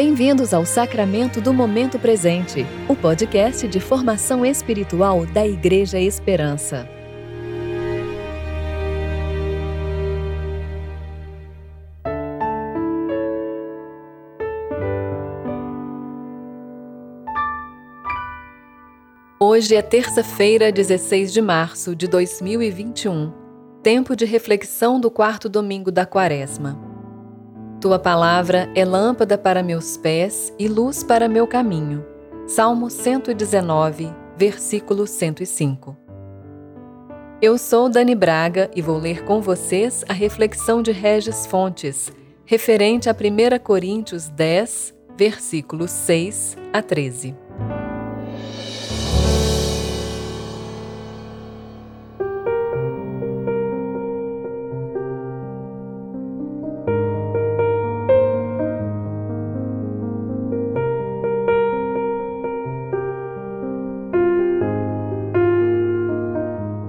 Bem-vindos ao Sacramento do Momento Presente, o podcast de formação espiritual da Igreja Esperança. Hoje é terça-feira, 16 de março de 2021, tempo de reflexão do quarto domingo da Quaresma. Tua palavra é lâmpada para meus pés e luz para meu caminho. Salmo 119, versículo 105. Eu sou Dani Braga e vou ler com vocês a reflexão de Regis Fontes, referente a 1 Coríntios 10, versículos 6 a 13.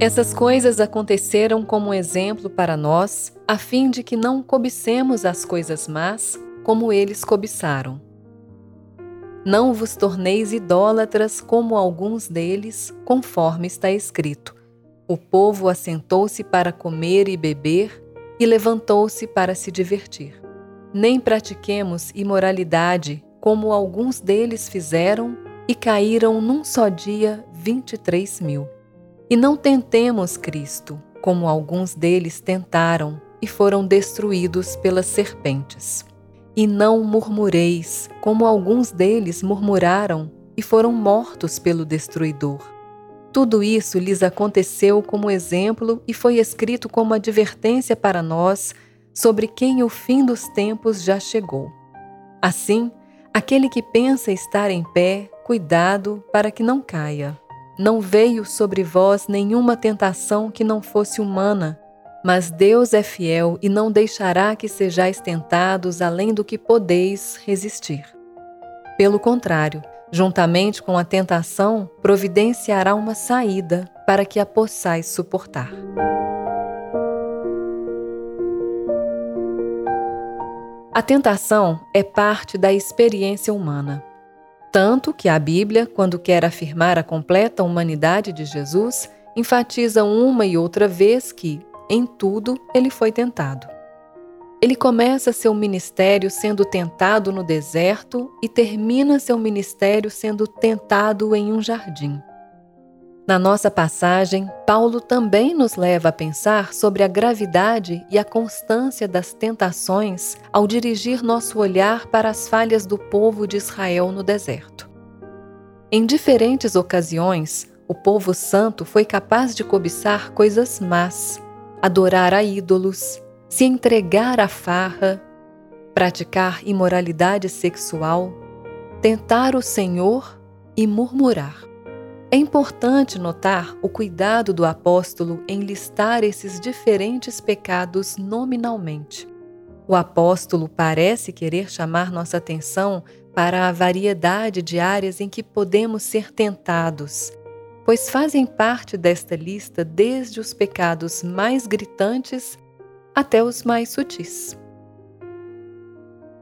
Essas coisas aconteceram como exemplo para nós, a fim de que não cobicemos as coisas más como eles cobiçaram. Não vos torneis idólatras como alguns deles, conforme está escrito. O povo assentou-se para comer e beber e levantou-se para se divertir. Nem pratiquemos imoralidade, como alguns deles fizeram e caíram num só dia vinte e três mil. E não tentemos Cristo, como alguns deles tentaram e foram destruídos pelas serpentes. E não murmureis, como alguns deles murmuraram e foram mortos pelo destruidor. Tudo isso lhes aconteceu como exemplo e foi escrito como advertência para nós sobre quem o fim dos tempos já chegou. Assim, aquele que pensa estar em pé, cuidado para que não caia. Não veio sobre vós nenhuma tentação que não fosse humana, mas Deus é fiel e não deixará que sejais tentados além do que podeis resistir. Pelo contrário, juntamente com a tentação, providenciará uma saída para que a possais suportar. A tentação é parte da experiência humana. Tanto que a Bíblia, quando quer afirmar a completa humanidade de Jesus, enfatiza uma e outra vez que, em tudo, ele foi tentado. Ele começa seu ministério sendo tentado no deserto e termina seu ministério sendo tentado em um jardim. Na nossa passagem, Paulo também nos leva a pensar sobre a gravidade e a constância das tentações ao dirigir nosso olhar para as falhas do povo de Israel no deserto. Em diferentes ocasiões, o povo santo foi capaz de cobiçar coisas más, adorar a ídolos, se entregar à farra, praticar imoralidade sexual, tentar o Senhor e murmurar. É importante notar o cuidado do apóstolo em listar esses diferentes pecados nominalmente. O apóstolo parece querer chamar nossa atenção para a variedade de áreas em que podemos ser tentados, pois fazem parte desta lista desde os pecados mais gritantes até os mais sutis.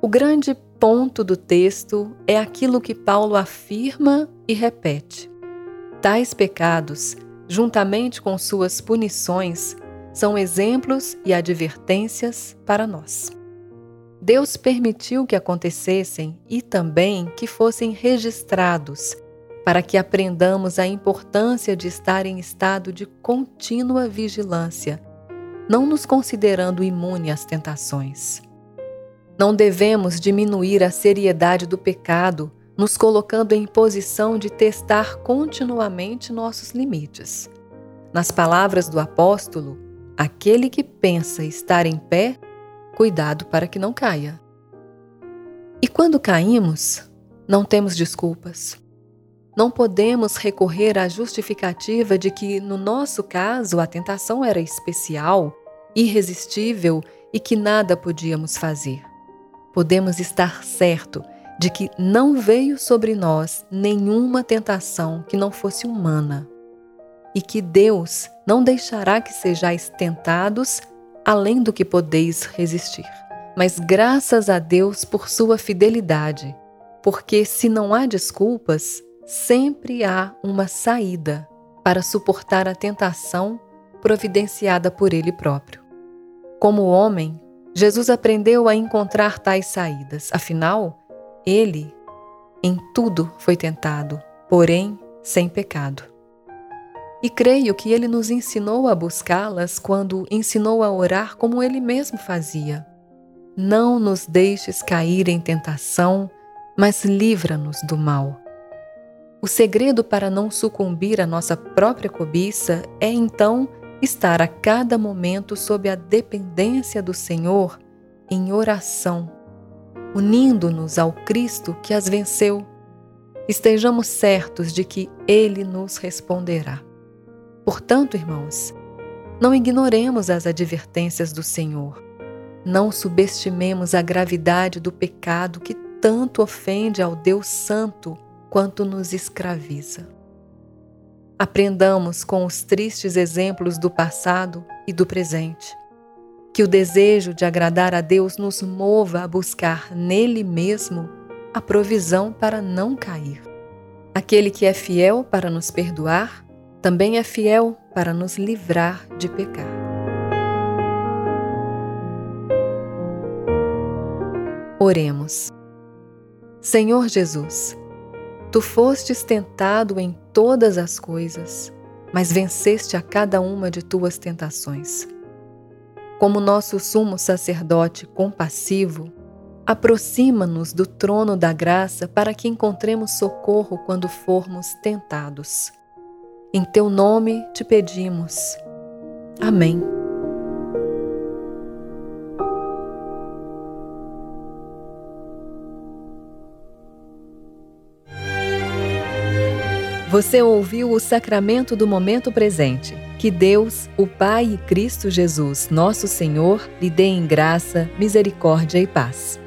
O grande ponto do texto é aquilo que Paulo afirma e repete. Tais pecados, juntamente com suas punições, são exemplos e advertências para nós. Deus permitiu que acontecessem e também que fossem registrados, para que aprendamos a importância de estar em estado de contínua vigilância, não nos considerando imune às tentações. Não devemos diminuir a seriedade do pecado nos colocando em posição de testar continuamente nossos limites. Nas palavras do apóstolo, aquele que pensa estar em pé, cuidado para que não caia. E quando caímos, não temos desculpas. Não podemos recorrer à justificativa de que, no nosso caso, a tentação era especial, irresistível e que nada podíamos fazer. Podemos estar certo de que não veio sobre nós nenhuma tentação que não fosse humana, e que Deus não deixará que sejais tentados além do que podeis resistir. mas graças a Deus por sua fidelidade, porque se não há desculpas, sempre há uma saída para suportar a tentação providenciada por Ele próprio. Como homem, Jesus aprendeu a encontrar tais saídas, afinal, Ele em tudo foi tentado, porém sem pecado. E creio que ele nos ensinou a buscá-las quando ensinou a orar como ele mesmo fazia. Não nos deixes cair em tentação, mas livra-nos do mal. O segredo para não sucumbir à nossa própria cobiça é então estar a cada momento sob a dependência do Senhor em oração, unindo-nos ao Cristo que as venceu. Estejamos certos de que Ele nos responderá. Portanto, irmãos, não ignoremos as advertências do Senhor. Não subestimemos a gravidade do pecado que tanto ofende ao Deus Santo quanto nos escraviza. Aprendamos com os tristes exemplos do passado e do presente. Que o desejo de agradar a Deus nos mova a buscar nele mesmo a provisão para não cair. Aquele que é fiel para nos perdoar também é fiel para nos livrar de pecar. Oremos. Senhor Jesus, tu fostes tentado em todas as coisas, mas venceste a cada uma de tuas tentações. Como nosso sumo sacerdote compassivo, aproxima-nos do trono da graça para que encontremos socorro quando formos tentados. Em teu nome te pedimos. Amém. Você ouviu o sacramento do momento presente. Que Deus, o Pai e Cristo Jesus, nosso Senhor, lhe dê em graça, misericórdia e paz.